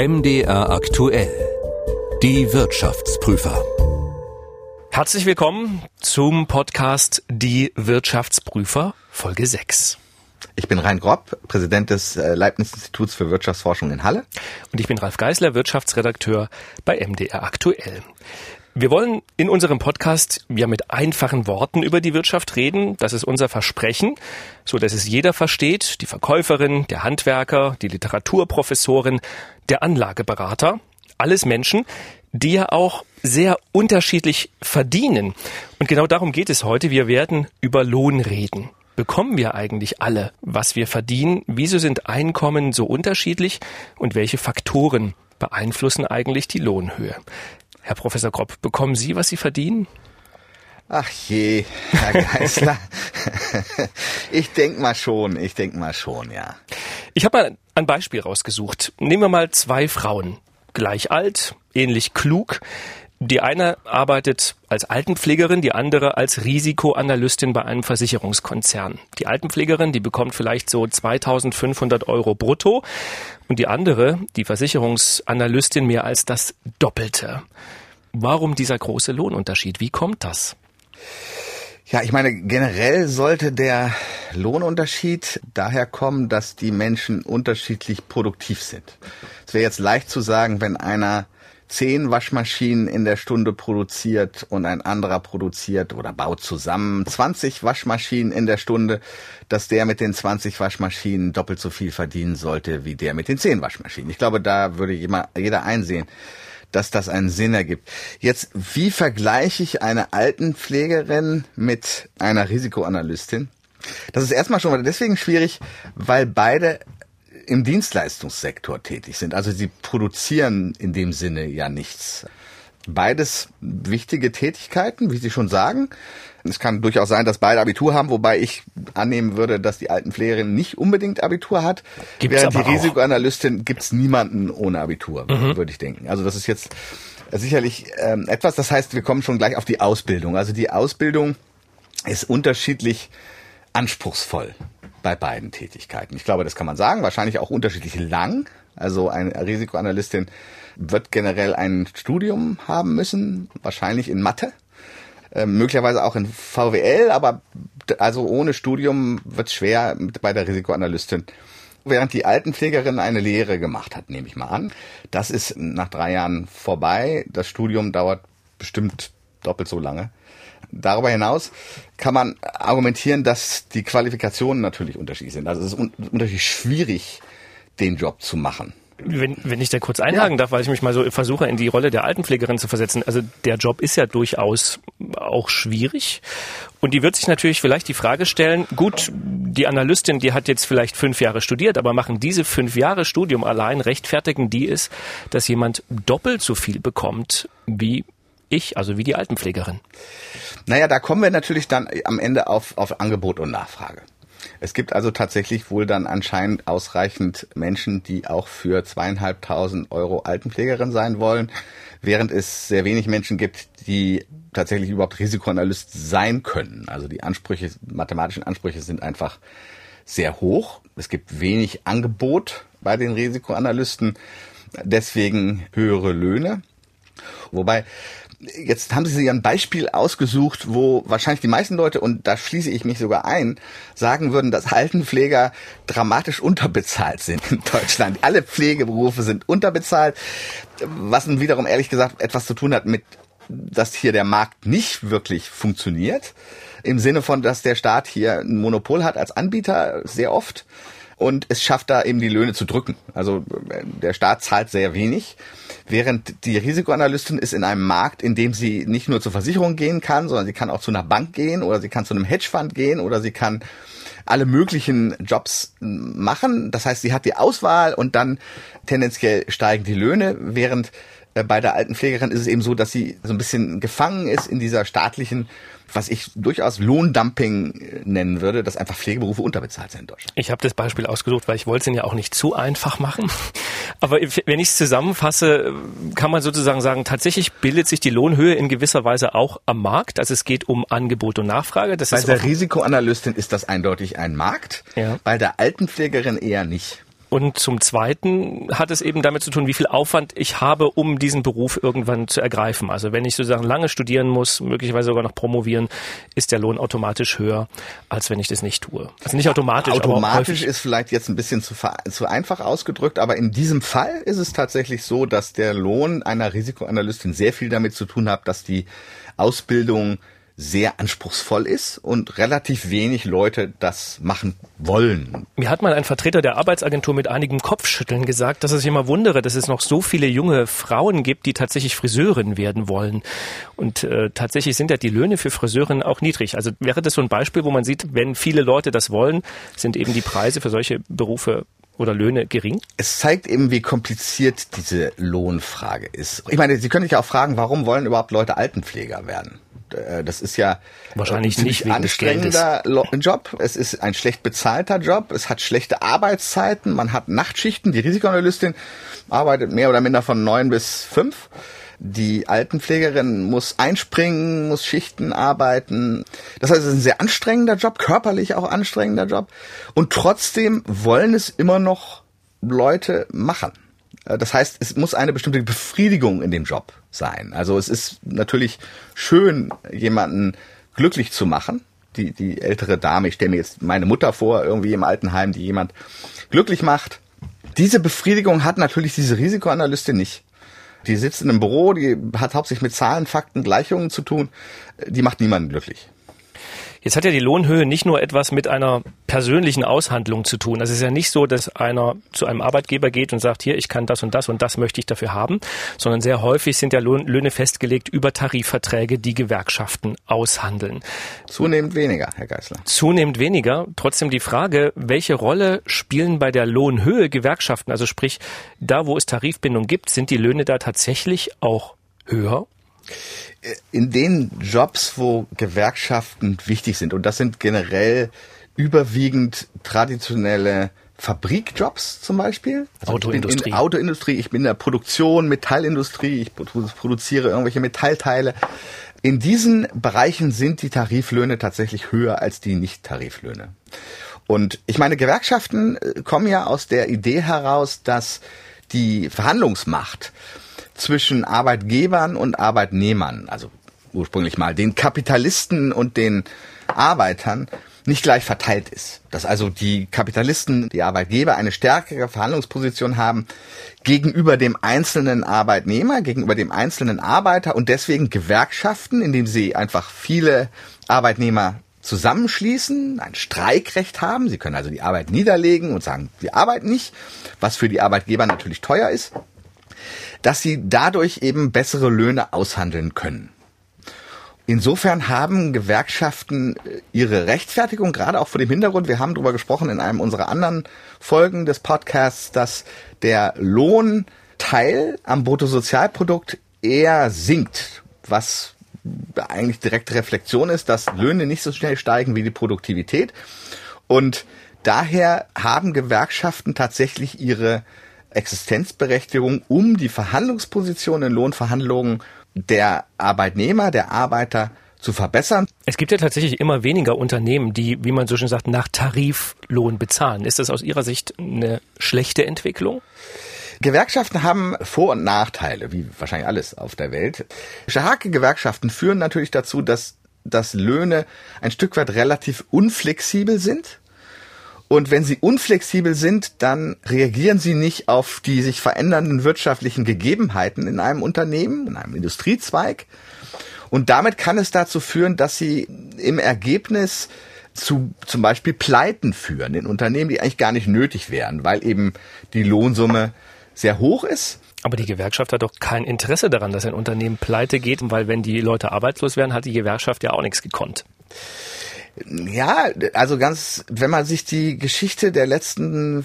MDR aktuell. Die Wirtschaftsprüfer. Herzlich willkommen zum Podcast Die Wirtschaftsprüfer Folge 6. Ich bin Rein Grob, Präsident des äh, Leibniz-Instituts für Wirtschaftsforschung in Halle. Und ich bin Ralf Geisler, Wirtschaftsredakteur bei MDR aktuell. Wir wollen in unserem Podcast ja mit einfachen Worten über die Wirtschaft reden. Das ist unser Versprechen, so dass es jeder versteht. Die Verkäuferin, der Handwerker, die Literaturprofessorin, der Anlageberater. Alles Menschen, die ja auch sehr unterschiedlich verdienen. Und genau darum geht es heute. Wir werden über Lohn reden. Bekommen wir eigentlich alle, was wir verdienen? Wieso sind Einkommen so unterschiedlich? Und welche Faktoren beeinflussen eigentlich die Lohnhöhe? Herr Professor Kropp, bekommen Sie, was Sie verdienen? Ach je, Herr Geisler. ich denk mal schon, ich denk mal schon, ja. Ich habe mal ein Beispiel rausgesucht. Nehmen wir mal zwei Frauen, gleich alt, ähnlich klug. Die eine arbeitet als Altenpflegerin, die andere als Risikoanalystin bei einem Versicherungskonzern. Die Altenpflegerin, die bekommt vielleicht so 2500 Euro brutto und die andere, die Versicherungsanalystin, mehr als das Doppelte. Warum dieser große Lohnunterschied? Wie kommt das? Ja, ich meine, generell sollte der Lohnunterschied daher kommen, dass die Menschen unterschiedlich produktiv sind. Es wäre jetzt leicht zu sagen, wenn einer zehn Waschmaschinen in der Stunde produziert und ein anderer produziert oder baut zusammen 20 Waschmaschinen in der Stunde, dass der mit den 20 Waschmaschinen doppelt so viel verdienen sollte wie der mit den zehn Waschmaschinen. Ich glaube, da würde jeder einsehen, dass das einen Sinn ergibt. Jetzt, wie vergleiche ich eine Altenpflegerin mit einer Risikoanalystin? Das ist erstmal schon mal deswegen schwierig, weil beide im Dienstleistungssektor tätig sind. Also sie produzieren in dem Sinne ja nichts. Beides wichtige Tätigkeiten, wie Sie schon sagen. Es kann durchaus sein, dass beide Abitur haben, wobei ich annehmen würde, dass die alten Pflegerin nicht unbedingt Abitur hat. Gibt's Während die Risikoanalystin gibt's niemanden ohne Abitur, mhm. würde ich denken. Also das ist jetzt sicherlich ähm, etwas. Das heißt, wir kommen schon gleich auf die Ausbildung. Also die Ausbildung ist unterschiedlich anspruchsvoll bei beiden Tätigkeiten. Ich glaube, das kann man sagen. Wahrscheinlich auch unterschiedlich lang. Also eine Risikoanalystin wird generell ein Studium haben müssen, wahrscheinlich in Mathe, äh, möglicherweise auch in VWL, aber also ohne Studium wird schwer bei der Risikoanalystin. Während die Altenpflegerin eine Lehre gemacht hat, nehme ich mal an. Das ist nach drei Jahren vorbei. Das Studium dauert bestimmt doppelt so lange. Darüber hinaus kann man argumentieren, dass die Qualifikationen natürlich unterschiedlich sind. Also es ist un unterschiedlich schwierig, den Job zu machen. Wenn, wenn ich da kurz einhaken ja. darf, weil ich mich mal so versuche, in die Rolle der Altenpflegerin zu versetzen. Also der Job ist ja durchaus auch schwierig. Und die wird sich natürlich vielleicht die Frage stellen, gut, die Analystin, die hat jetzt vielleicht fünf Jahre studiert, aber machen diese fünf Jahre Studium allein, rechtfertigen die es, dass jemand doppelt so viel bekommt wie ich, also wie die Altenpflegerin? Naja, da kommen wir natürlich dann am Ende auf, auf Angebot und Nachfrage. Es gibt also tatsächlich wohl dann anscheinend ausreichend Menschen, die auch für zweieinhalbtausend Euro Altenpflegerin sein wollen, während es sehr wenig Menschen gibt, die tatsächlich überhaupt Risikoanalyst sein können. Also die Ansprüche, mathematischen Ansprüche sind einfach sehr hoch. Es gibt wenig Angebot bei den Risikoanalysten, deswegen höhere Löhne. Wobei Jetzt haben Sie sich ein Beispiel ausgesucht, wo wahrscheinlich die meisten Leute, und da schließe ich mich sogar ein, sagen würden, dass Altenpfleger dramatisch unterbezahlt sind in Deutschland. Alle Pflegeberufe sind unterbezahlt, was nun wiederum ehrlich gesagt etwas zu tun hat mit, dass hier der Markt nicht wirklich funktioniert. Im Sinne von, dass der Staat hier ein Monopol hat als Anbieter sehr oft und es schafft da eben die Löhne zu drücken. Also der Staat zahlt sehr wenig, während die Risikoanalystin ist in einem Markt, in dem sie nicht nur zur Versicherung gehen kann, sondern sie kann auch zu einer Bank gehen oder sie kann zu einem Hedgefonds gehen oder sie kann alle möglichen Jobs machen. Das heißt, sie hat die Auswahl und dann tendenziell steigen die Löhne, während äh, bei der alten Pflegerin ist es eben so, dass sie so ein bisschen gefangen ist in dieser staatlichen, was ich durchaus Lohndumping äh, nennen würde, dass einfach Pflegeberufe unterbezahlt sind in Deutschland. Ich habe das Beispiel ausgesucht, weil ich wollte es Ihnen ja auch nicht zu einfach machen. Aber wenn ich es zusammenfasse, kann man sozusagen sagen, tatsächlich bildet sich die Lohnhöhe in gewisser Weise auch am Markt. Also es geht um Angebot und Nachfrage. Das bei der Risikoanalystin ist das eindeutig ein Markt, ja. bei der Altenpflegerin eher nicht. Und zum Zweiten hat es eben damit zu tun, wie viel Aufwand ich habe, um diesen Beruf irgendwann zu ergreifen. Also wenn ich sozusagen lange studieren muss, möglicherweise sogar noch promovieren, ist der Lohn automatisch höher, als wenn ich das nicht tue. Also nicht automatisch. Automatisch ist vielleicht jetzt ein bisschen zu, zu einfach ausgedrückt, aber in diesem Fall ist es tatsächlich so, dass der Lohn einer Risikoanalystin sehr viel damit zu tun hat, dass die Ausbildung sehr anspruchsvoll ist und relativ wenig Leute das machen wollen. Mir hat mal ein Vertreter der Arbeitsagentur mit einigem Kopfschütteln gesagt, dass es sich immer wundere, dass es noch so viele junge Frauen gibt, die tatsächlich Friseurin werden wollen. Und äh, tatsächlich sind ja die Löhne für Friseurinnen auch niedrig. Also wäre das so ein Beispiel, wo man sieht, wenn viele Leute das wollen, sind eben die Preise für solche Berufe oder Löhne gering? Es zeigt eben, wie kompliziert diese Lohnfrage ist. Ich meine, Sie können sich auch fragen, warum wollen überhaupt Leute Altenpfleger werden? Äh, das ist ja wahrscheinlich ein nicht anstrengender Job. Es ist ein schlecht bezahlter Job. Es hat schlechte Arbeitszeiten. Man hat Nachtschichten. Die Risikoanalystin arbeitet mehr oder minder von neun bis fünf. Die Altenpflegerin muss einspringen, muss Schichten arbeiten. Das heißt, es ist ein sehr anstrengender Job, körperlich auch anstrengender Job. Und trotzdem wollen es immer noch Leute machen. Äh, das heißt, es muss eine bestimmte Befriedigung in dem Job sein. Also es ist natürlich schön, jemanden glücklich zu machen. Die, die ältere Dame, ich stelle mir jetzt meine Mutter vor, irgendwie im Altenheim, die jemand glücklich macht. Diese Befriedigung hat natürlich diese Risikoanalystin nicht. Die sitzt in einem Büro, die hat hauptsächlich mit Zahlen, Fakten, Gleichungen zu tun. Die macht niemanden glücklich. Jetzt hat ja die Lohnhöhe nicht nur etwas mit einer persönlichen Aushandlung zu tun. Also es ist ja nicht so, dass einer zu einem Arbeitgeber geht und sagt, hier, ich kann das und das und das möchte ich dafür haben, sondern sehr häufig sind ja Löhne festgelegt über Tarifverträge, die Gewerkschaften aushandeln. Zunehmend weniger, Herr Geisler. Zunehmend weniger. Trotzdem die Frage, welche Rolle spielen bei der Lohnhöhe Gewerkschaften? Also sprich, da wo es Tarifbindung gibt, sind die Löhne da tatsächlich auch höher? In den Jobs, wo Gewerkschaften wichtig sind, und das sind generell überwiegend traditionelle Fabrikjobs zum Beispiel. Also Autoindustrie. Ich bin in Autoindustrie, ich bin in der Produktion, Metallindustrie, ich produziere irgendwelche Metallteile. In diesen Bereichen sind die Tariflöhne tatsächlich höher als die Nicht-Tariflöhne. Und ich meine, Gewerkschaften äh, kommen ja aus der Idee heraus, dass die Verhandlungsmacht zwischen Arbeitgebern und Arbeitnehmern, also ursprünglich mal den Kapitalisten und den Arbeitern, nicht gleich verteilt ist. Dass also die Kapitalisten, die Arbeitgeber eine stärkere Verhandlungsposition haben gegenüber dem einzelnen Arbeitnehmer, gegenüber dem einzelnen Arbeiter und deswegen Gewerkschaften, indem sie einfach viele Arbeitnehmer zusammenschließen, ein Streikrecht haben. Sie können also die Arbeit niederlegen und sagen, wir arbeiten nicht, was für die Arbeitgeber natürlich teuer ist dass sie dadurch eben bessere Löhne aushandeln können. Insofern haben Gewerkschaften äh, ihre Rechtfertigung, gerade auch vor dem Hintergrund, wir haben darüber gesprochen in einem unserer anderen Folgen des Podcasts, dass der Lohnteil am Bruttosozialprodukt eher sinkt, was eigentlich direkte Reflexion ist, dass Löhne nicht so schnell steigen wie die Produktivität. Und daher haben Gewerkschaften tatsächlich ihre Existenzberechtigung, um die Verhandlungsposition in Lohnverhandlungen der Arbeitnehmer, der Arbeiter zu verbessern. Es gibt ja tatsächlich immer weniger Unternehmen, die, wie man so schön sagt, nach Tariflohn bezahlen. Ist das aus Ihrer Sicht eine schlechte Entwicklung? Gewerkschaften haben Vor- und Nachteile, wie wahrscheinlich alles auf der Welt. Starke Gewerkschaften führen natürlich dazu, dass, dass Löhne ein Stück weit relativ unflexibel sind. Und wenn sie unflexibel sind, dann reagieren sie nicht auf die sich verändernden wirtschaftlichen Gegebenheiten in einem Unternehmen, in einem Industriezweig. Und damit kann es dazu führen, dass sie im Ergebnis zu zum Beispiel Pleiten führen in Unternehmen, die eigentlich gar nicht nötig wären, weil eben die Lohnsumme sehr hoch ist. Aber die Gewerkschaft hat doch kein Interesse daran, dass ein Unternehmen pleite geht, weil wenn die Leute arbeitslos werden, hat die Gewerkschaft ja auch nichts gekonnt. Ja, also ganz, wenn man sich die Geschichte der letzten,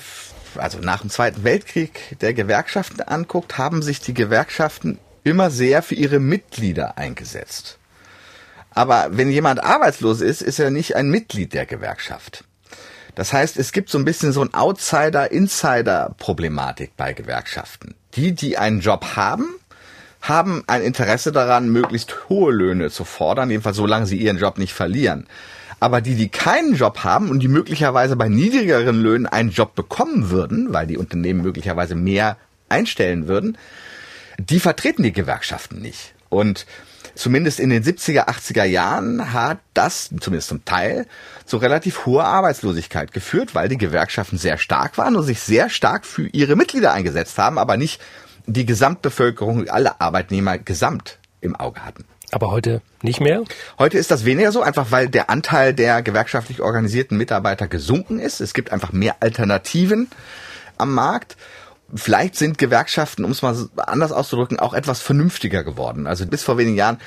also nach dem Zweiten Weltkrieg der Gewerkschaften anguckt, haben sich die Gewerkschaften immer sehr für ihre Mitglieder eingesetzt. Aber wenn jemand arbeitslos ist, ist er nicht ein Mitglied der Gewerkschaft. Das heißt, es gibt so ein bisschen so ein Outsider-Insider-Problematik bei Gewerkschaften. Die, die einen Job haben, haben ein Interesse daran, möglichst hohe Löhne zu fordern, jedenfalls solange sie ihren Job nicht verlieren. Aber die, die keinen Job haben und die möglicherweise bei niedrigeren Löhnen einen Job bekommen würden, weil die Unternehmen möglicherweise mehr einstellen würden, die vertreten die Gewerkschaften nicht. Und zumindest in den 70er, 80er Jahren hat das, zumindest zum Teil, zu relativ hoher Arbeitslosigkeit geführt, weil die Gewerkschaften sehr stark waren und sich sehr stark für ihre Mitglieder eingesetzt haben, aber nicht die Gesamtbevölkerung, alle Arbeitnehmer gesamt im Auge hatten. Aber heute nicht mehr? Heute ist das weniger so, einfach weil der Anteil der gewerkschaftlich organisierten Mitarbeiter gesunken ist. Es gibt einfach mehr Alternativen am Markt. Vielleicht sind Gewerkschaften, um es mal anders auszudrücken, auch etwas vernünftiger geworden. Also bis vor wenigen Jahren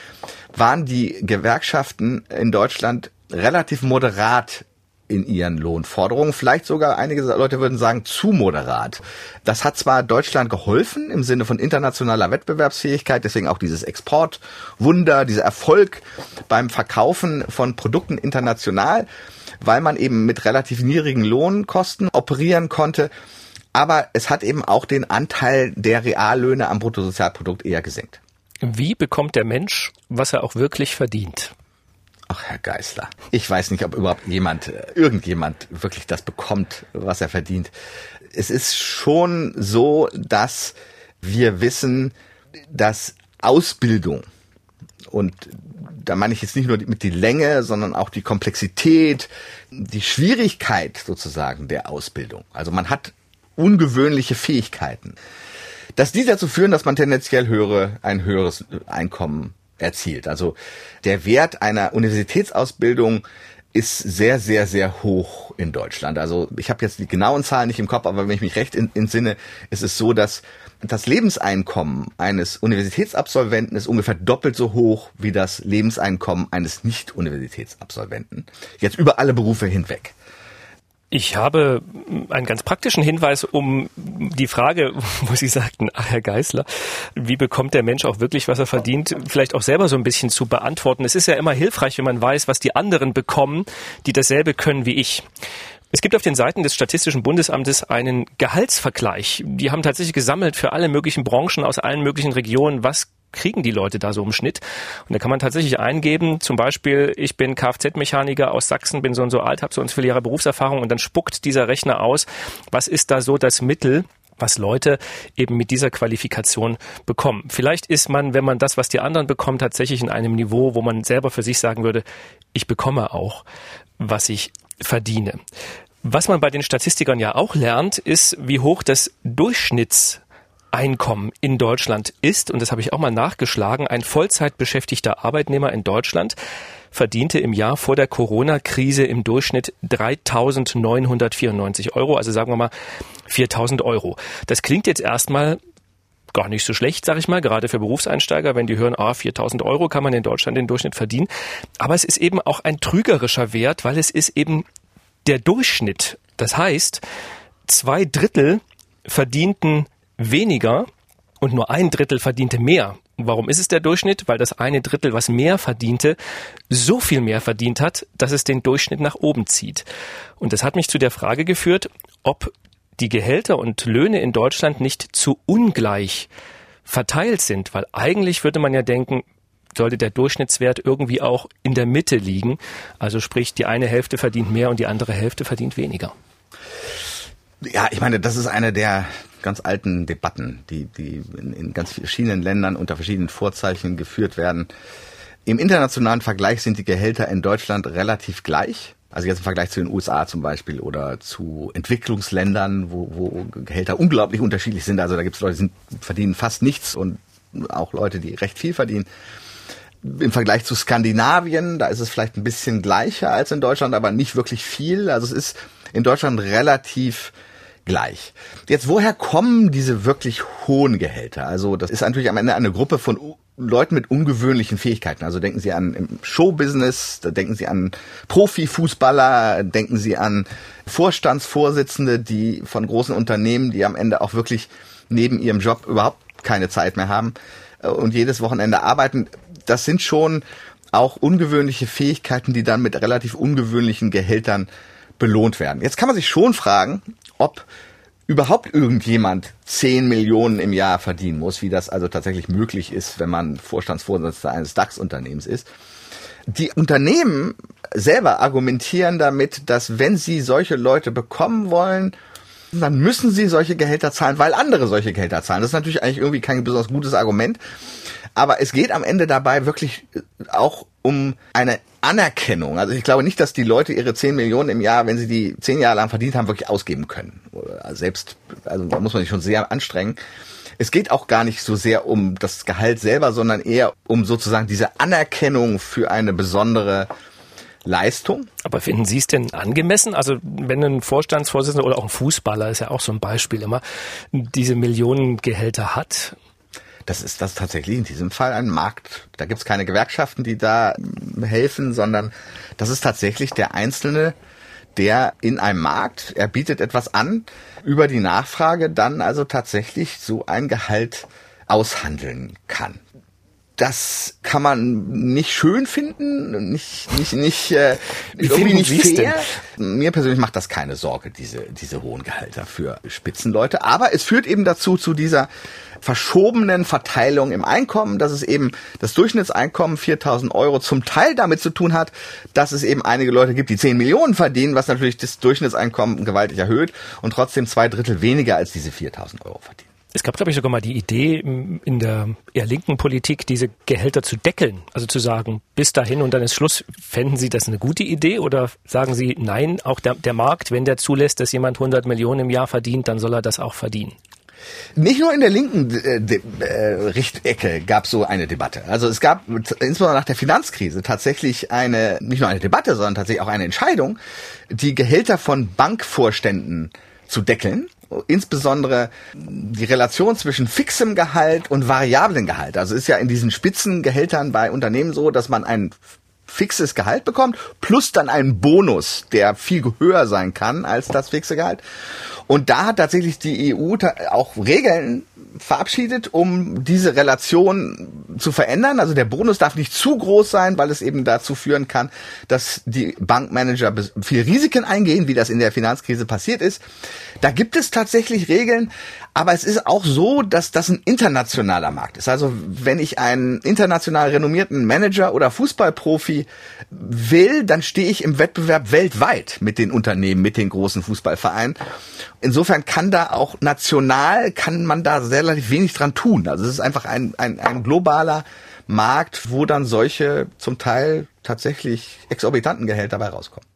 waren die Gewerkschaften in Deutschland relativ moderat in ihren Lohnforderungen. Vielleicht sogar einige Leute würden sagen zu moderat. Das hat zwar Deutschland geholfen im Sinne von internationaler Wettbewerbsfähigkeit, deswegen auch dieses Exportwunder, dieser Erfolg beim Verkaufen von Produkten international, weil man eben mit relativ niedrigen Lohnkosten operieren konnte. Aber es hat eben auch den Anteil der Reallöhne am Bruttosozialprodukt eher gesenkt. Wie bekommt der Mensch, was er auch wirklich verdient? Ach, Herr Geißler, ich weiß nicht, ob überhaupt jemand, äh, irgendjemand wirklich das bekommt, was er verdient. Es ist schon so, dass wir wissen, dass Ausbildung und da meine ich jetzt nicht nur mit die Länge, sondern auch die Komplexität, die Schwierigkeit sozusagen der Ausbildung. Also man hat ungewöhnliche Fähigkeiten. Dass die dazu führen, dass man tendenziell höhere, ein höheres Einkommen erzielt. Also der Wert einer Universitätsausbildung ist sehr, sehr, sehr hoch in Deutschland. Also ich habe jetzt die genauen Zahlen nicht im Kopf, aber wenn ich mich recht entsinne, ist es so, dass das Lebenseinkommen eines Universitätsabsolventen ist ungefähr doppelt so hoch wie das Lebenseinkommen eines Nicht-Universitätsabsolventen. Jetzt über alle Berufe hinweg. Ich habe einen ganz praktischen Hinweis, um die Frage, wo Sie sagten, ach Herr Geißler, wie bekommt der Mensch auch wirklich, was er verdient, vielleicht auch selber so ein bisschen zu beantworten. Es ist ja immer hilfreich, wenn man weiß, was die anderen bekommen, die dasselbe können wie ich. Es gibt auf den Seiten des Statistischen Bundesamtes einen Gehaltsvergleich. Die haben tatsächlich gesammelt für alle möglichen Branchen aus allen möglichen Regionen, was kriegen die Leute da so im Schnitt? Und da kann man tatsächlich eingeben, zum Beispiel, ich bin Kfz-Mechaniker aus Sachsen, bin so und so alt, habe so und so viele Jahre Berufserfahrung und dann spuckt dieser Rechner aus, was ist da so das Mittel, was Leute eben mit dieser Qualifikation bekommen. Vielleicht ist man, wenn man das, was die anderen bekommen, tatsächlich in einem Niveau, wo man selber für sich sagen würde, ich bekomme auch, was ich verdiene. Was man bei den Statistikern ja auch lernt, ist, wie hoch das Durchschnitts Einkommen in Deutschland ist, und das habe ich auch mal nachgeschlagen, ein Vollzeitbeschäftigter Arbeitnehmer in Deutschland verdiente im Jahr vor der Corona-Krise im Durchschnitt 3.994 Euro, also sagen wir mal 4.000 Euro. Das klingt jetzt erstmal gar nicht so schlecht, sage ich mal, gerade für Berufseinsteiger, wenn die hören, ah, 4.000 Euro kann man in Deutschland den Durchschnitt verdienen. Aber es ist eben auch ein trügerischer Wert, weil es ist eben der Durchschnitt. Das heißt, zwei Drittel verdienten weniger und nur ein Drittel verdiente mehr. Warum ist es der Durchschnitt? Weil das eine Drittel, was mehr verdiente, so viel mehr verdient hat, dass es den Durchschnitt nach oben zieht. Und das hat mich zu der Frage geführt, ob die Gehälter und Löhne in Deutschland nicht zu ungleich verteilt sind, weil eigentlich würde man ja denken, sollte der Durchschnittswert irgendwie auch in der Mitte liegen. Also sprich, die eine Hälfte verdient mehr und die andere Hälfte verdient weniger. Ja, ich meine, das ist eine der ganz alten Debatten, die, die in, in ganz verschiedenen Ländern unter verschiedenen Vorzeichen geführt werden. Im internationalen Vergleich sind die Gehälter in Deutschland relativ gleich. Also jetzt im Vergleich zu den USA zum Beispiel oder zu Entwicklungsländern, wo, wo Gehälter unglaublich unterschiedlich sind. Also da gibt es Leute, die sind, verdienen fast nichts und auch Leute, die recht viel verdienen. Im Vergleich zu Skandinavien, da ist es vielleicht ein bisschen gleicher als in Deutschland, aber nicht wirklich viel. Also es ist in Deutschland relativ gleich. Jetzt, woher kommen diese wirklich hohen Gehälter? Also das ist natürlich am Ende eine Gruppe von Leuten mit ungewöhnlichen Fähigkeiten. Also denken Sie an im Showbusiness, da denken Sie an Profifußballer, denken Sie an Vorstandsvorsitzende, die von großen Unternehmen, die am Ende auch wirklich neben ihrem Job überhaupt keine Zeit mehr haben äh, und jedes Wochenende arbeiten. Das sind schon auch ungewöhnliche Fähigkeiten, die dann mit relativ ungewöhnlichen Gehältern belohnt werden. Jetzt kann man sich schon fragen, ob überhaupt irgendjemand 10 Millionen im Jahr verdienen muss, wie das also tatsächlich möglich ist, wenn man Vorstandsvorsitzender eines DAX-Unternehmens ist. Die Unternehmen selber argumentieren damit, dass wenn sie solche Leute bekommen wollen, dann müssen sie solche Gehälter zahlen, weil andere solche Gehälter zahlen. Das ist natürlich eigentlich irgendwie kein besonders gutes Argument. Aber es geht am Ende dabei wirklich auch um eine Anerkennung. Also ich glaube nicht, dass die Leute ihre 10 Millionen im Jahr, wenn sie die 10 Jahre lang verdient haben, wirklich ausgeben können. Selbst, also da muss man sich schon sehr anstrengen. Es geht auch gar nicht so sehr um das Gehalt selber, sondern eher um sozusagen diese Anerkennung für eine besondere Leistung. Aber finden Sie es denn angemessen? Also wenn ein Vorstandsvorsitzender oder auch ein Fußballer ist ja auch so ein Beispiel immer, diese Millionengehälter hat, das ist das tatsächlich in diesem Fall ein Markt. Da gibt's keine Gewerkschaften, die da helfen, sondern das ist tatsächlich der Einzelne, der in einem Markt, er bietet etwas an, über die Nachfrage dann also tatsächlich so ein Gehalt aushandeln kann das kann man nicht schön finden, nicht nicht nicht äh, irgendwie nicht fair. Mir persönlich macht das keine Sorge, diese diese hohen Gehälter für Spitzenleute. Aber es führt eben dazu zu dieser verschobenen Verteilung im Einkommen, dass es eben das Durchschnittseinkommen 4000 Euro zum Teil damit zu tun hat, dass es eben einige Leute gibt, die 10 Millionen verdienen, was natürlich das Durchschnittseinkommen gewaltig erhöht und trotzdem zwei Drittel weniger als diese 4000 Euro verdienen. Es gab, glaube ich, sogar mal die Idee in der eher linken Politik, diese Gehälter zu deckeln. Also zu sagen, bis dahin und dann ist Schluss. Fänden Sie das eine gute Idee oder sagen Sie, nein, auch der, der Markt, wenn der zulässt, dass jemand 100 Millionen im Jahr verdient, dann soll er das auch verdienen? Nicht nur in der linken äh, äh, Richtecke gab es so eine Debatte. Also es gab insbesondere nach der Finanzkrise tatsächlich eine, nicht nur eine Debatte, sondern tatsächlich auch eine Entscheidung, die Gehälter von Bankvorständen zu deckeln insbesondere die Relation zwischen fixem Gehalt und variablen Gehalt. Also ist ja in diesen Spitzengehältern bei Unternehmen so, dass man ein fixes Gehalt bekommt, plus dann einen Bonus, der viel höher sein kann als das fixe Gehalt. Und da hat tatsächlich die EU auch Regeln verabschiedet, um diese Relation zu verändern. Also der Bonus darf nicht zu groß sein, weil es eben dazu führen kann, dass die Bankmanager viel Risiken eingehen, wie das in der Finanzkrise passiert ist. Da gibt es tatsächlich Regeln, aber es ist auch so, dass das ein internationaler Markt ist. Also wenn ich einen international renommierten Manager oder Fußballprofi will, dann stehe ich im Wettbewerb weltweit mit den Unternehmen, mit den großen Fußballvereinen. Insofern kann da auch national, kann man da relativ wenig dran tun. Also es ist einfach ein, ein, ein globaler Markt, wo dann solche zum Teil tatsächlich exorbitanten Gehälter dabei rauskommen.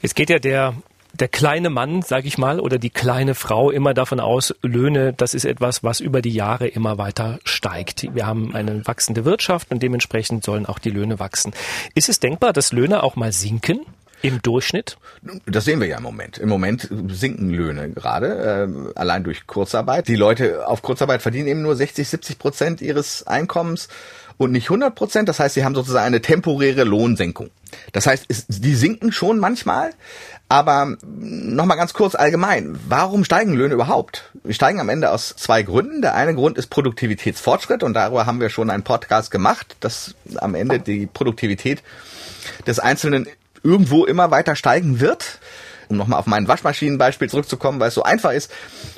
Jetzt geht ja der der kleine Mann, sage ich mal, oder die kleine Frau immer davon aus, Löhne, das ist etwas, was über die Jahre immer weiter steigt. Wir haben eine wachsende Wirtschaft und dementsprechend sollen auch die Löhne wachsen. Ist es denkbar, dass Löhne auch mal sinken? Im Durchschnitt? Das sehen wir ja im Moment. Im Moment sinken Löhne gerade, äh, allein durch Kurzarbeit. Die Leute auf Kurzarbeit verdienen eben nur 60, 70 Prozent ihres Einkommens und nicht 100 Prozent. Das heißt, sie haben sozusagen eine temporäre Lohnsenkung. Das heißt, es, die sinken schon manchmal, aber nochmal ganz kurz allgemein. Warum steigen Löhne überhaupt? Wir steigen am Ende aus zwei Gründen. Der eine Grund ist Produktivitätsfortschritt und darüber haben wir schon einen Podcast gemacht, dass am Ende die Produktivität des Einzelnen irgendwo immer weiter steigen wird. Um nochmal auf mein Waschmaschinenbeispiel zurückzukommen, weil es so einfach ist.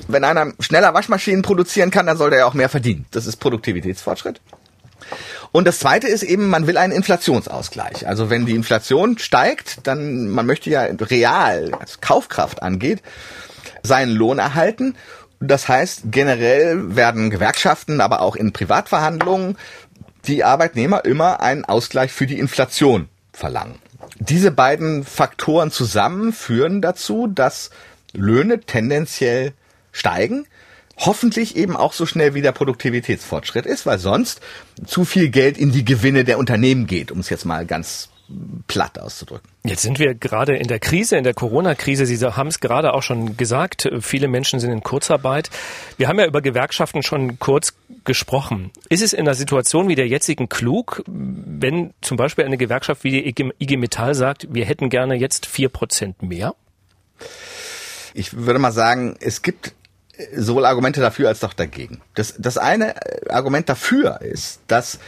Wenn einer schneller Waschmaschinen produzieren kann, dann sollte er auch mehr verdienen. Das ist Produktivitätsfortschritt. Und das zweite ist eben, man will einen Inflationsausgleich. Also wenn die Inflation steigt, dann, man möchte ja real, als Kaufkraft angeht, seinen Lohn erhalten. Das heißt, generell werden Gewerkschaften, aber auch in Privatverhandlungen die Arbeitnehmer immer einen Ausgleich für die Inflation verlangen. Diese beiden Faktoren zusammen führen dazu, dass Löhne tendenziell steigen hoffentlich eben auch so schnell wie der Produktivitätsfortschritt ist, weil sonst zu viel Geld in die Gewinne der Unternehmen geht, um es jetzt mal ganz platt auszudrücken. Jetzt sind wir gerade in der Krise, in der Corona-Krise. Sie haben es gerade auch schon gesagt. Viele Menschen sind in Kurzarbeit. Wir haben ja über Gewerkschaften schon kurz gesprochen. Ist es in einer Situation wie der jetzigen klug, wenn zum Beispiel eine Gewerkschaft wie die IG Metall sagt, wir hätten gerne jetzt vier Prozent mehr? Ich würde mal sagen, es gibt sowohl Argumente dafür als auch dagegen. Das, das eine Argument dafür ist, dass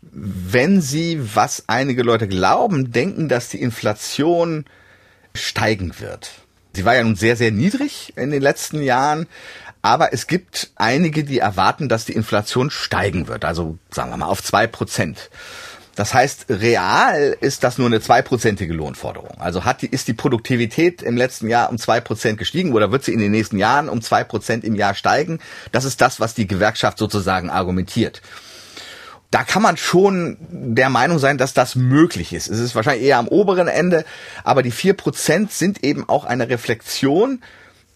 wenn sie, was einige Leute glauben, denken, dass die Inflation steigen wird. Sie war ja nun sehr, sehr niedrig in den letzten Jahren, aber es gibt einige, die erwarten, dass die Inflation steigen wird, also sagen wir mal auf zwei Prozent. Das heißt, real ist das nur eine zweiprozentige Lohnforderung. Also hat die, ist die Produktivität im letzten Jahr um zwei Prozent gestiegen oder wird sie in den nächsten Jahren um zwei Prozent im Jahr steigen? Das ist das, was die Gewerkschaft sozusagen argumentiert da kann man schon der Meinung sein, dass das möglich ist. Es ist wahrscheinlich eher am oberen Ende, aber die vier Prozent sind eben auch eine Reflexion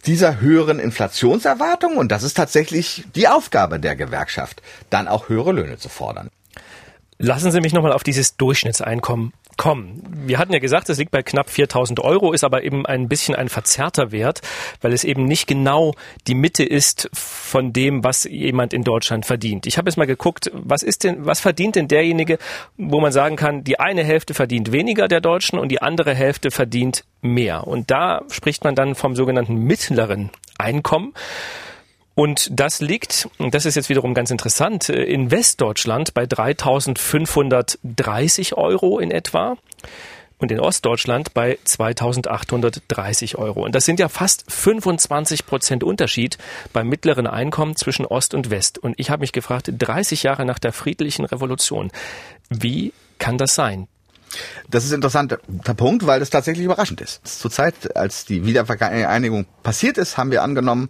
dieser höheren Inflationserwartung und das ist tatsächlich die Aufgabe der Gewerkschaft, dann auch höhere Löhne zu fordern. Lassen Sie mich nochmal auf dieses Durchschnittseinkommen kommen. Wir hatten ja gesagt, es liegt bei knapp 4000 Euro, ist aber eben ein bisschen ein verzerrter Wert, weil es eben nicht genau die Mitte ist von dem, was jemand in Deutschland verdient. Ich habe jetzt mal geguckt, was ist denn, was verdient denn derjenige, wo man sagen kann, die eine Hälfte verdient weniger der Deutschen und die andere Hälfte verdient mehr. Und da spricht man dann vom sogenannten mittleren Einkommen. Und das liegt, das ist jetzt wiederum ganz interessant, äh, in Westdeutschland bei 3.530 Euro in etwa und in Ostdeutschland bei 2.830 Euro. Und das sind ja fast 25 Prozent Unterschied beim mittleren Einkommen zwischen Ost und West. Und ich habe mich gefragt, 30 Jahre nach der friedlichen Revolution, wie kann das sein? Das ist ein interessanter Punkt, weil das tatsächlich überraschend ist. Zur Zeit, als die Wiedervereinigung passiert ist, haben wir angenommen,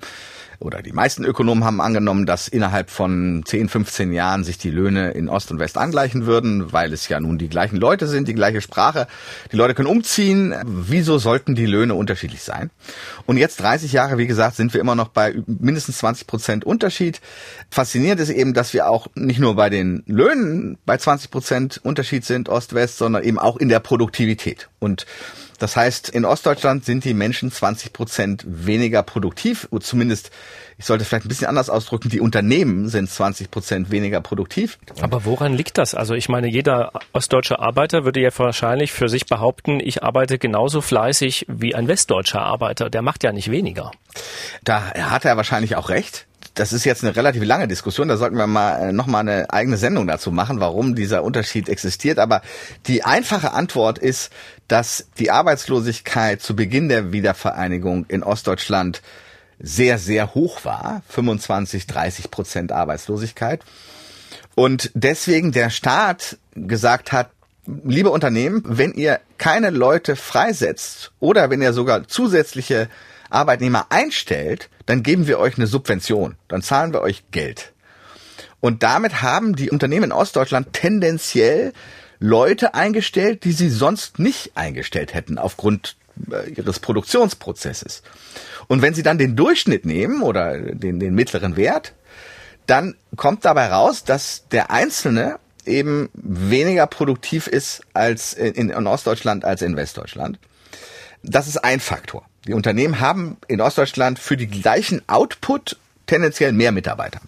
oder die meisten Ökonomen haben angenommen, dass innerhalb von 10, 15 Jahren sich die Löhne in Ost und West angleichen würden, weil es ja nun die gleichen Leute sind, die gleiche Sprache. Die Leute können umziehen. Wieso sollten die Löhne unterschiedlich sein? Und jetzt 30 Jahre, wie gesagt, sind wir immer noch bei mindestens 20 Prozent Unterschied. Faszinierend ist eben, dass wir auch nicht nur bei den Löhnen bei 20 Prozent Unterschied sind, Ost-West, sondern eben auch in der Produktivität. Und das heißt, in Ostdeutschland sind die Menschen 20 Prozent weniger produktiv, zumindest, ich sollte vielleicht ein bisschen anders ausdrücken, die Unternehmen sind 20 Prozent weniger produktiv. Aber woran liegt das? Also ich meine, jeder ostdeutsche Arbeiter würde ja wahrscheinlich für sich behaupten, ich arbeite genauso fleißig wie ein westdeutscher Arbeiter. Der macht ja nicht weniger. Da hat er wahrscheinlich auch recht das ist jetzt eine relativ lange Diskussion, da sollten wir mal äh, noch mal eine eigene Sendung dazu machen, warum dieser Unterschied existiert. Aber die einfache Antwort ist, dass die Arbeitslosigkeit zu Beginn der Wiedervereinigung in Ostdeutschland sehr, sehr hoch war. 25, 30 Prozent Arbeitslosigkeit. Und deswegen der Staat gesagt hat, liebe Unternehmen, wenn ihr keine Leute freisetzt oder wenn ihr sogar zusätzliche Arbeitnehmer einstellt, dann geben wir euch eine Subvention, dann zahlen wir euch Geld. Und damit haben die Unternehmen in Ostdeutschland tendenziell Leute eingestellt, die sie sonst nicht eingestellt hätten aufgrund äh, ihres Produktionsprozesses. Und wenn sie dann den Durchschnitt nehmen oder den, den mittleren Wert, dann kommt dabei raus, dass der Einzelne eben weniger produktiv ist als in, in Ostdeutschland als in Westdeutschland. Das ist ein Faktor. Die Unternehmen haben in Ostdeutschland für die gleichen Output tendenziell mehr Mitarbeiter.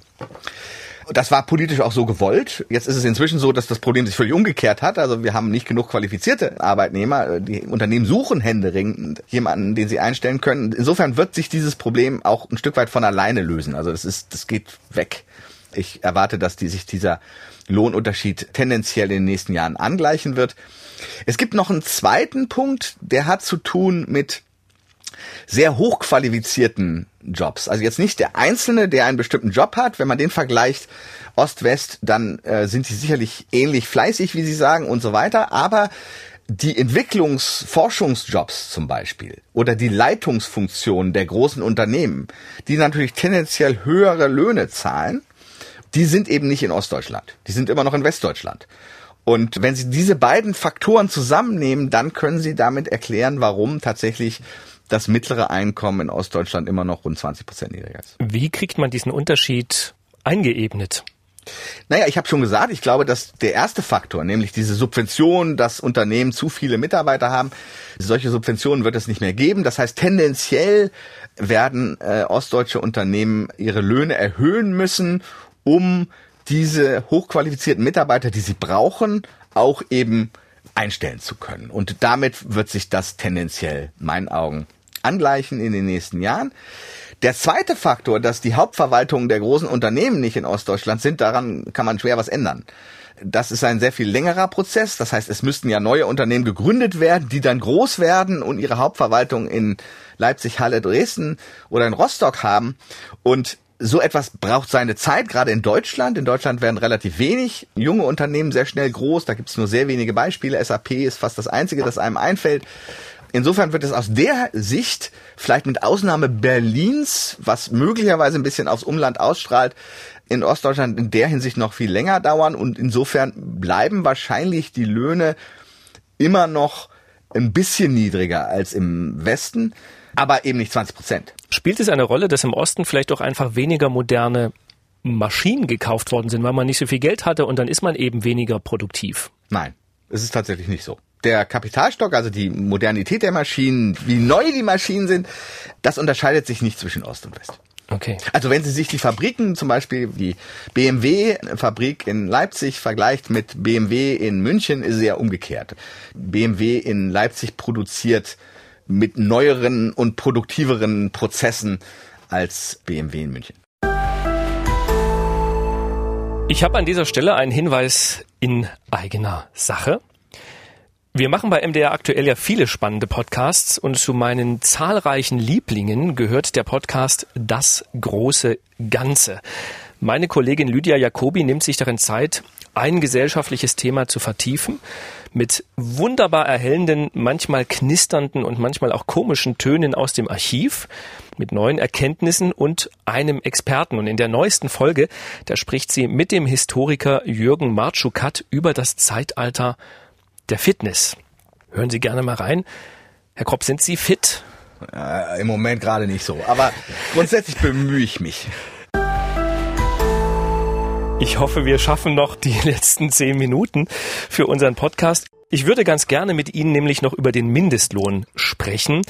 Das war politisch auch so gewollt. Jetzt ist es inzwischen so, dass das Problem sich völlig umgekehrt hat. Also wir haben nicht genug qualifizierte Arbeitnehmer. Die Unternehmen suchen händeringend jemanden, den sie einstellen können. Insofern wird sich dieses Problem auch ein Stück weit von alleine lösen. Also das ist, das geht weg. Ich erwarte, dass die, sich dieser Lohnunterschied tendenziell in den nächsten Jahren angleichen wird. Es gibt noch einen zweiten Punkt, der hat zu tun mit sehr hochqualifizierten Jobs. Also jetzt nicht der Einzelne, der einen bestimmten Job hat. Wenn man den vergleicht, Ost-West, dann äh, sind die sicherlich ähnlich fleißig, wie Sie sagen, und so weiter. Aber die Entwicklungs-, Forschungsjobs zum Beispiel oder die Leitungsfunktion der großen Unternehmen, die natürlich tendenziell höhere Löhne zahlen, die sind eben nicht in Ostdeutschland. Die sind immer noch in Westdeutschland. Und wenn Sie diese beiden Faktoren zusammennehmen, dann können Sie damit erklären, warum tatsächlich das mittlere Einkommen in Ostdeutschland immer noch rund 20 Prozent niedriger ist. Wie kriegt man diesen Unterschied eingeebnet? Naja, ich habe schon gesagt, ich glaube, dass der erste Faktor, nämlich diese Subvention, dass Unternehmen zu viele Mitarbeiter haben, solche Subventionen wird es nicht mehr geben. Das heißt, tendenziell werden äh, ostdeutsche Unternehmen ihre Löhne erhöhen müssen, um diese hochqualifizierten Mitarbeiter, die sie brauchen, auch eben einstellen zu können. Und damit wird sich das tendenziell, in meinen Augen, angleichen in den nächsten Jahren. Der zweite Faktor, dass die Hauptverwaltungen der großen Unternehmen nicht in Ostdeutschland sind, daran kann man schwer was ändern. Das ist ein sehr viel längerer Prozess. Das heißt, es müssten ja neue Unternehmen gegründet werden, die dann groß werden und ihre Hauptverwaltung in Leipzig, Halle, Dresden oder in Rostock haben. Und so etwas braucht seine Zeit, gerade in Deutschland. In Deutschland werden relativ wenig junge Unternehmen sehr schnell groß. Da gibt es nur sehr wenige Beispiele. SAP ist fast das Einzige, das einem einfällt. Insofern wird es aus der Sicht, vielleicht mit Ausnahme Berlins, was möglicherweise ein bisschen aufs Umland ausstrahlt, in Ostdeutschland in der Hinsicht noch viel länger dauern. Und insofern bleiben wahrscheinlich die Löhne immer noch ein bisschen niedriger als im Westen, aber eben nicht 20 Prozent. Spielt es eine Rolle, dass im Osten vielleicht auch einfach weniger moderne Maschinen gekauft worden sind, weil man nicht so viel Geld hatte und dann ist man eben weniger produktiv? Nein, es ist tatsächlich nicht so der Kapitalstock, also die Modernität der Maschinen, wie neu die Maschinen sind, das unterscheidet sich nicht zwischen Ost und West. Okay. Also wenn Sie sich die Fabriken, zum Beispiel die BMW-Fabrik in Leipzig vergleicht mit BMW in München, ist es ja umgekehrt. BMW in Leipzig produziert mit neueren und produktiveren Prozessen als BMW in München. Ich habe an dieser Stelle einen Hinweis in eigener Sache. Wir machen bei MDR aktuell ja viele spannende Podcasts und zu meinen zahlreichen Lieblingen gehört der Podcast Das große Ganze. Meine Kollegin Lydia Jacobi nimmt sich darin Zeit, ein gesellschaftliches Thema zu vertiefen, mit wunderbar erhellenden, manchmal knisternden und manchmal auch komischen Tönen aus dem Archiv, mit neuen Erkenntnissen und einem Experten. Und in der neuesten Folge, da spricht sie mit dem Historiker Jürgen Martschukat über das Zeitalter der Fitness. Hören Sie gerne mal rein. Herr Kropp, sind Sie fit? Äh, Im Moment gerade nicht so, aber grundsätzlich bemühe ich mich. Ich hoffe, wir schaffen noch die letzten zehn Minuten für unseren Podcast. Ich würde ganz gerne mit Ihnen nämlich noch über den Mindestlohn sprechen.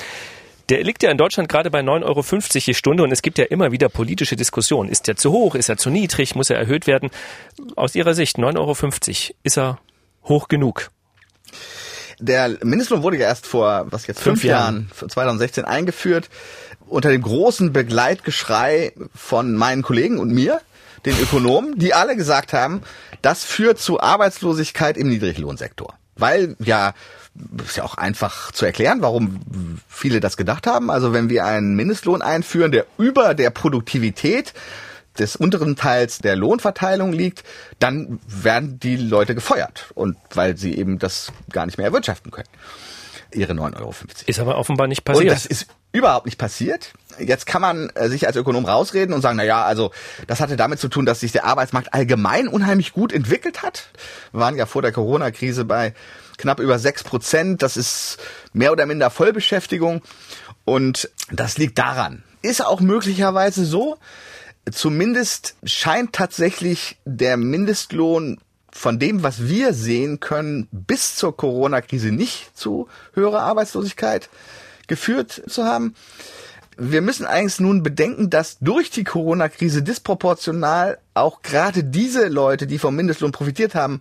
Der liegt ja in Deutschland gerade bei 9,50 Euro die Stunde und es gibt ja immer wieder politische Diskussionen. Ist er zu hoch? Ist er zu niedrig? Muss er erhöht werden? Aus Ihrer Sicht 9,50 Euro. Ist er hoch genug? Der Mindestlohn wurde ja erst vor, was jetzt, fünf, fünf Jahren, 2016 eingeführt, unter dem großen Begleitgeschrei von meinen Kollegen und mir, den Ökonomen, die alle gesagt haben, das führt zu Arbeitslosigkeit im Niedriglohnsektor. Weil ja, ist ja auch einfach zu erklären, warum viele das gedacht haben. Also wenn wir einen Mindestlohn einführen, der über der Produktivität des unteren Teils der Lohnverteilung liegt, dann werden die Leute gefeuert. Und weil sie eben das gar nicht mehr erwirtschaften können. Ihre 9,50 Euro. Ist aber offenbar nicht passiert. Und das ist überhaupt nicht passiert. Jetzt kann man äh, sich als Ökonom rausreden und sagen, na ja, also das hatte damit zu tun, dass sich der Arbeitsmarkt allgemein unheimlich gut entwickelt hat. Wir waren ja vor der Corona-Krise bei knapp über sechs Prozent. Das ist mehr oder minder Vollbeschäftigung. Und das liegt daran. Ist auch möglicherweise so, zumindest scheint tatsächlich der Mindestlohn von dem, was wir sehen können, bis zur Corona-Krise nicht zu höherer Arbeitslosigkeit geführt zu haben. Wir müssen eigentlich nun bedenken, dass durch die Corona-Krise disproportional auch gerade diese Leute, die vom Mindestlohn profitiert haben,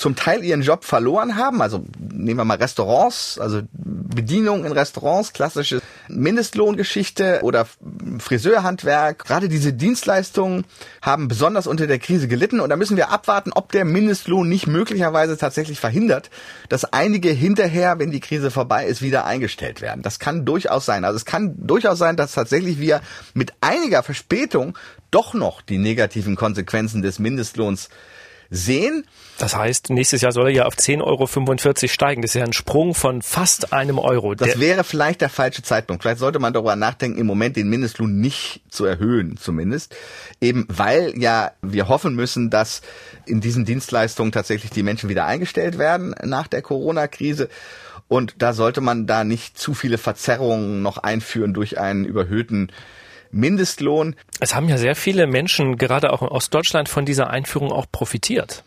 zum Teil ihren Job verloren haben. Also nehmen wir mal Restaurants, also Bedienung in Restaurants, klassische Mindestlohngeschichte oder Friseurhandwerk. Gerade diese Dienstleistungen haben besonders unter der Krise gelitten und da müssen wir abwarten, ob der Mindestlohn nicht möglicherweise tatsächlich verhindert, dass einige hinterher, wenn die Krise vorbei ist, wieder eingestellt werden. Das kann durchaus sein. Also es kann durchaus sein, dass tatsächlich wir mit einiger Verspätung doch noch die negativen Konsequenzen des Mindestlohns sehen. Das heißt, nächstes Jahr soll er ja auf 10,45 Euro steigen. Das ist ja ein Sprung von fast einem Euro. Das der wäre vielleicht der falsche Zeitpunkt. Vielleicht sollte man darüber nachdenken, im Moment den Mindestlohn nicht zu erhöhen, zumindest. Eben weil ja wir hoffen müssen, dass in diesen Dienstleistungen tatsächlich die Menschen wieder eingestellt werden nach der Corona-Krise. Und da sollte man da nicht zu viele Verzerrungen noch einführen durch einen überhöhten Mindestlohn. Es haben ja sehr viele Menschen, gerade auch aus Deutschland, von dieser Einführung auch profitiert.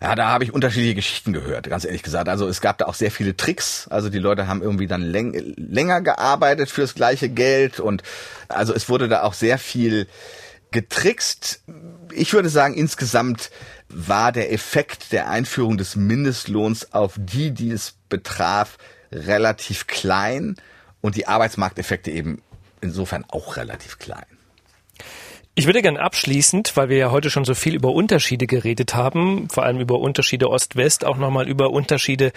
Ja, da habe ich unterschiedliche Geschichten gehört, ganz ehrlich gesagt. Also es gab da auch sehr viele Tricks. Also die Leute haben irgendwie dann läng länger gearbeitet fürs gleiche Geld und also es wurde da auch sehr viel getrickst. Ich würde sagen, insgesamt war der Effekt der Einführung des Mindestlohns auf die, die es betraf, relativ klein und die Arbeitsmarkteffekte eben insofern auch relativ klein. Ich würde gerne abschließend, weil wir ja heute schon so viel über Unterschiede geredet haben, vor allem über Unterschiede Ost-West, auch nochmal über Unterschiede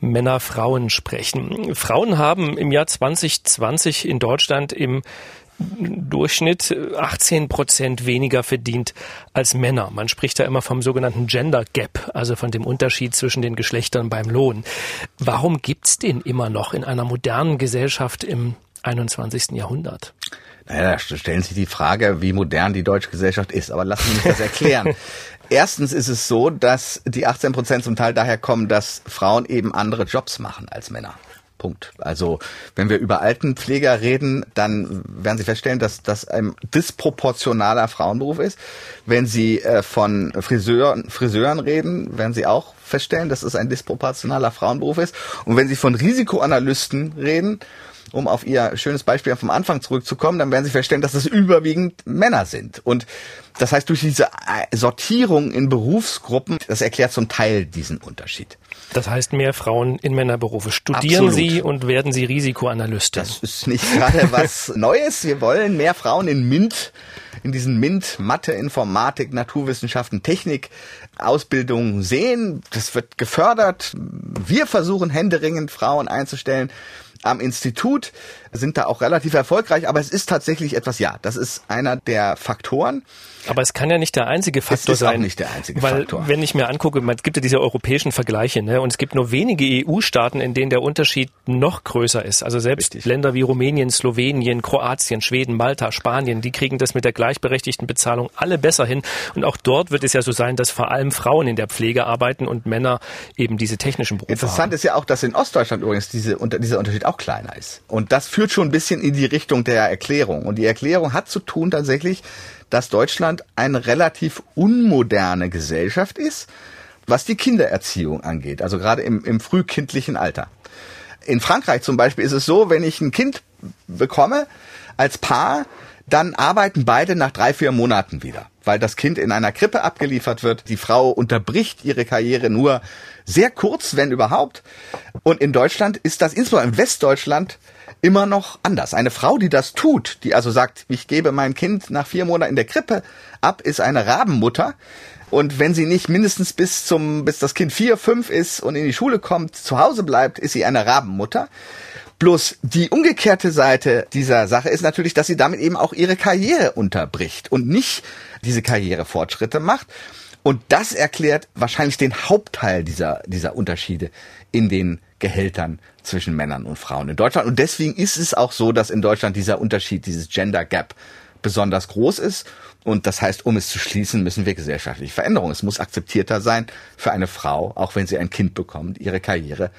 Männer-Frauen sprechen. Frauen haben im Jahr 2020 in Deutschland im Durchschnitt 18 Prozent weniger verdient als Männer. Man spricht da immer vom sogenannten Gender Gap, also von dem Unterschied zwischen den Geschlechtern beim Lohn. Warum gibt's den immer noch in einer modernen Gesellschaft im 21. Jahrhundert? Naja, da stellen sich die Frage, wie modern die deutsche Gesellschaft ist. Aber lassen Sie mich das erklären. Erstens ist es so, dass die 18 Prozent zum Teil daher kommen, dass Frauen eben andere Jobs machen als Männer. Punkt. Also wenn wir über Altenpfleger reden, dann werden Sie feststellen, dass das ein disproportionaler Frauenberuf ist. Wenn Sie äh, von Friseur, Friseuren reden, werden Sie auch feststellen, dass es ein disproportionaler Frauenberuf ist. Und wenn Sie von Risikoanalysten reden, um auf Ihr schönes Beispiel vom Anfang zurückzukommen, dann werden Sie feststellen, dass es überwiegend Männer sind. Und das heißt, durch diese Sortierung in Berufsgruppen, das erklärt zum Teil diesen Unterschied. Das heißt, mehr Frauen in Männerberufe. Studieren Absolut. Sie und werden Sie Risikoanalysten? Das ist nicht gerade was Neues. Wir wollen mehr Frauen in MINT, in diesen MINT, Mathe, Informatik, Naturwissenschaften, Technik, Ausbildung sehen. Das wird gefördert. Wir versuchen händeringend Frauen einzustellen am Institut, sind da auch relativ erfolgreich, aber es ist tatsächlich etwas, ja, das ist einer der Faktoren. Aber es kann ja nicht der einzige Faktor es ist sein. Auch nicht der einzige weil, Faktor. Wenn ich mir angucke, man gibt ja diese europäischen Vergleiche, ne, und es gibt nur wenige EU-Staaten, in denen der Unterschied noch größer ist. Also selbst Richtig. Länder wie Rumänien, Slowenien, Kroatien, Schweden, Malta, Spanien, die kriegen das mit der gleichberechtigten Bezahlung alle besser hin. Und auch dort wird es ja so sein, dass vor allem Frauen in der Pflege arbeiten und Männer eben diese technischen Berufe Interessant haben. ist ja auch, dass in Ostdeutschland übrigens diese, dieser Unterschied auch kleiner ist. Und das führt schon ein bisschen in die Richtung der Erklärung. Und die Erklärung hat zu tun tatsächlich dass Deutschland eine relativ unmoderne Gesellschaft ist, was die Kindererziehung angeht, also gerade im, im frühkindlichen Alter. In Frankreich zum Beispiel ist es so, wenn ich ein Kind bekomme als Paar, dann arbeiten beide nach drei, vier Monaten wieder, weil das Kind in einer Krippe abgeliefert wird. Die Frau unterbricht ihre Karriere nur sehr kurz, wenn überhaupt. Und in Deutschland ist das, insbesondere in Westdeutschland, immer noch anders. Eine Frau, die das tut, die also sagt, ich gebe mein Kind nach vier Monaten in der Krippe ab, ist eine Rabenmutter. Und wenn sie nicht mindestens bis zum, bis das Kind vier, fünf ist und in die Schule kommt, zu Hause bleibt, ist sie eine Rabenmutter. Bloß die umgekehrte Seite dieser Sache ist natürlich, dass sie damit eben auch ihre Karriere unterbricht und nicht diese Karrierefortschritte macht. Und das erklärt wahrscheinlich den Hauptteil dieser, dieser Unterschiede in den Gehältern zwischen Männern und Frauen in Deutschland. Und deswegen ist es auch so, dass in Deutschland dieser Unterschied, dieses Gender Gap besonders groß ist. Und das heißt, um es zu schließen, müssen wir gesellschaftliche Veränderungen. Es muss akzeptierter sein für eine Frau, auch wenn sie ein Kind bekommt, ihre Karriere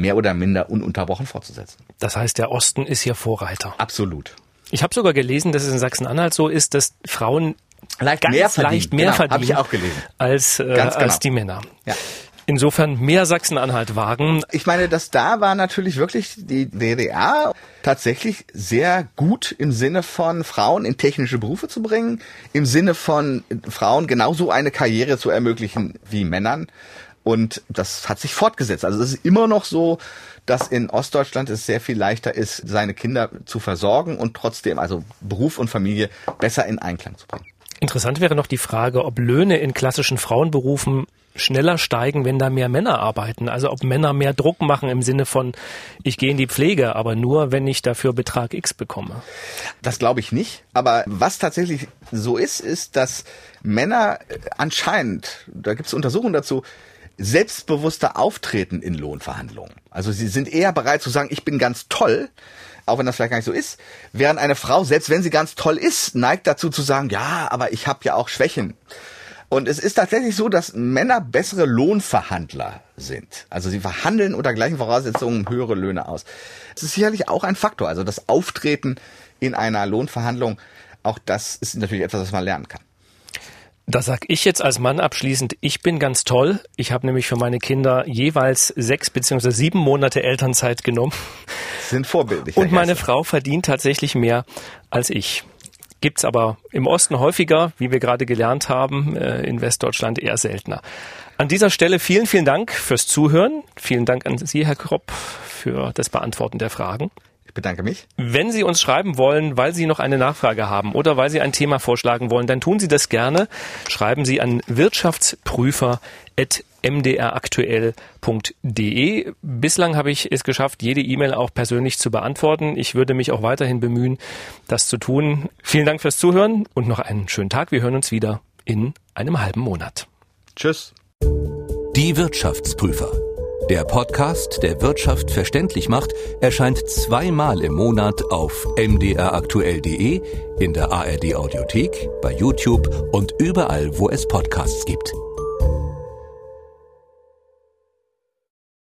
mehr oder minder ununterbrochen fortzusetzen. Das heißt, der Osten ist hier Vorreiter. Absolut. Ich habe sogar gelesen, dass es in Sachsen-Anhalt so ist, dass Frauen leicht mehr verdienen, leicht mehr genau, verdienen ich auch gelesen. als, äh, genau. als die Männer. Ja. Insofern mehr Sachsen-Anhalt wagen. Ich meine, das da war natürlich wirklich die DDR tatsächlich sehr gut im Sinne von Frauen in technische Berufe zu bringen, im Sinne von Frauen genauso eine Karriere zu ermöglichen wie Männern. Und das hat sich fortgesetzt. Also es ist immer noch so, dass in Ostdeutschland es sehr viel leichter ist, seine Kinder zu versorgen und trotzdem also Beruf und Familie besser in Einklang zu bringen. Interessant wäre noch die Frage, ob Löhne in klassischen Frauenberufen schneller steigen, wenn da mehr Männer arbeiten. Also ob Männer mehr Druck machen im Sinne von, ich gehe in die Pflege, aber nur, wenn ich dafür Betrag X bekomme. Das glaube ich nicht. Aber was tatsächlich so ist, ist, dass Männer anscheinend, da gibt es Untersuchungen dazu, selbstbewusster auftreten in Lohnverhandlungen. Also sie sind eher bereit zu sagen, ich bin ganz toll, auch wenn das vielleicht gar nicht so ist, während eine Frau, selbst wenn sie ganz toll ist, neigt dazu zu sagen, ja, aber ich habe ja auch Schwächen. Und es ist tatsächlich so, dass Männer bessere Lohnverhandler sind. Also sie verhandeln unter gleichen Voraussetzungen höhere Löhne aus. Das ist sicherlich auch ein Faktor. Also das Auftreten in einer Lohnverhandlung, auch das ist natürlich etwas, was man lernen kann. Da sag ich jetzt als Mann abschließend, ich bin ganz toll. Ich habe nämlich für meine Kinder jeweils sechs beziehungsweise sieben Monate Elternzeit genommen. Sind vorbildlich. Und meine Frau verdient tatsächlich mehr als ich. Gibt's aber im Osten häufiger, wie wir gerade gelernt haben, äh, in Westdeutschland eher seltener. An dieser Stelle vielen, vielen Dank fürs Zuhören. Vielen Dank an Sie, Herr Kropp, für das Beantworten der Fragen. Ich bedanke mich. Wenn Sie uns schreiben wollen, weil Sie noch eine Nachfrage haben oder weil Sie ein Thema vorschlagen wollen, dann tun Sie das gerne. Schreiben Sie an wirtschaftsprüfer.mdraktuell.de. Bislang habe ich es geschafft, jede E-Mail auch persönlich zu beantworten. Ich würde mich auch weiterhin bemühen, das zu tun. Vielen Dank fürs Zuhören und noch einen schönen Tag. Wir hören uns wieder in einem halben Monat. Tschüss. Die Wirtschaftsprüfer. Der Podcast, der Wirtschaft verständlich macht, erscheint zweimal im Monat auf mdraktuell.de, in der ARD Audiothek, bei YouTube und überall, wo es Podcasts gibt.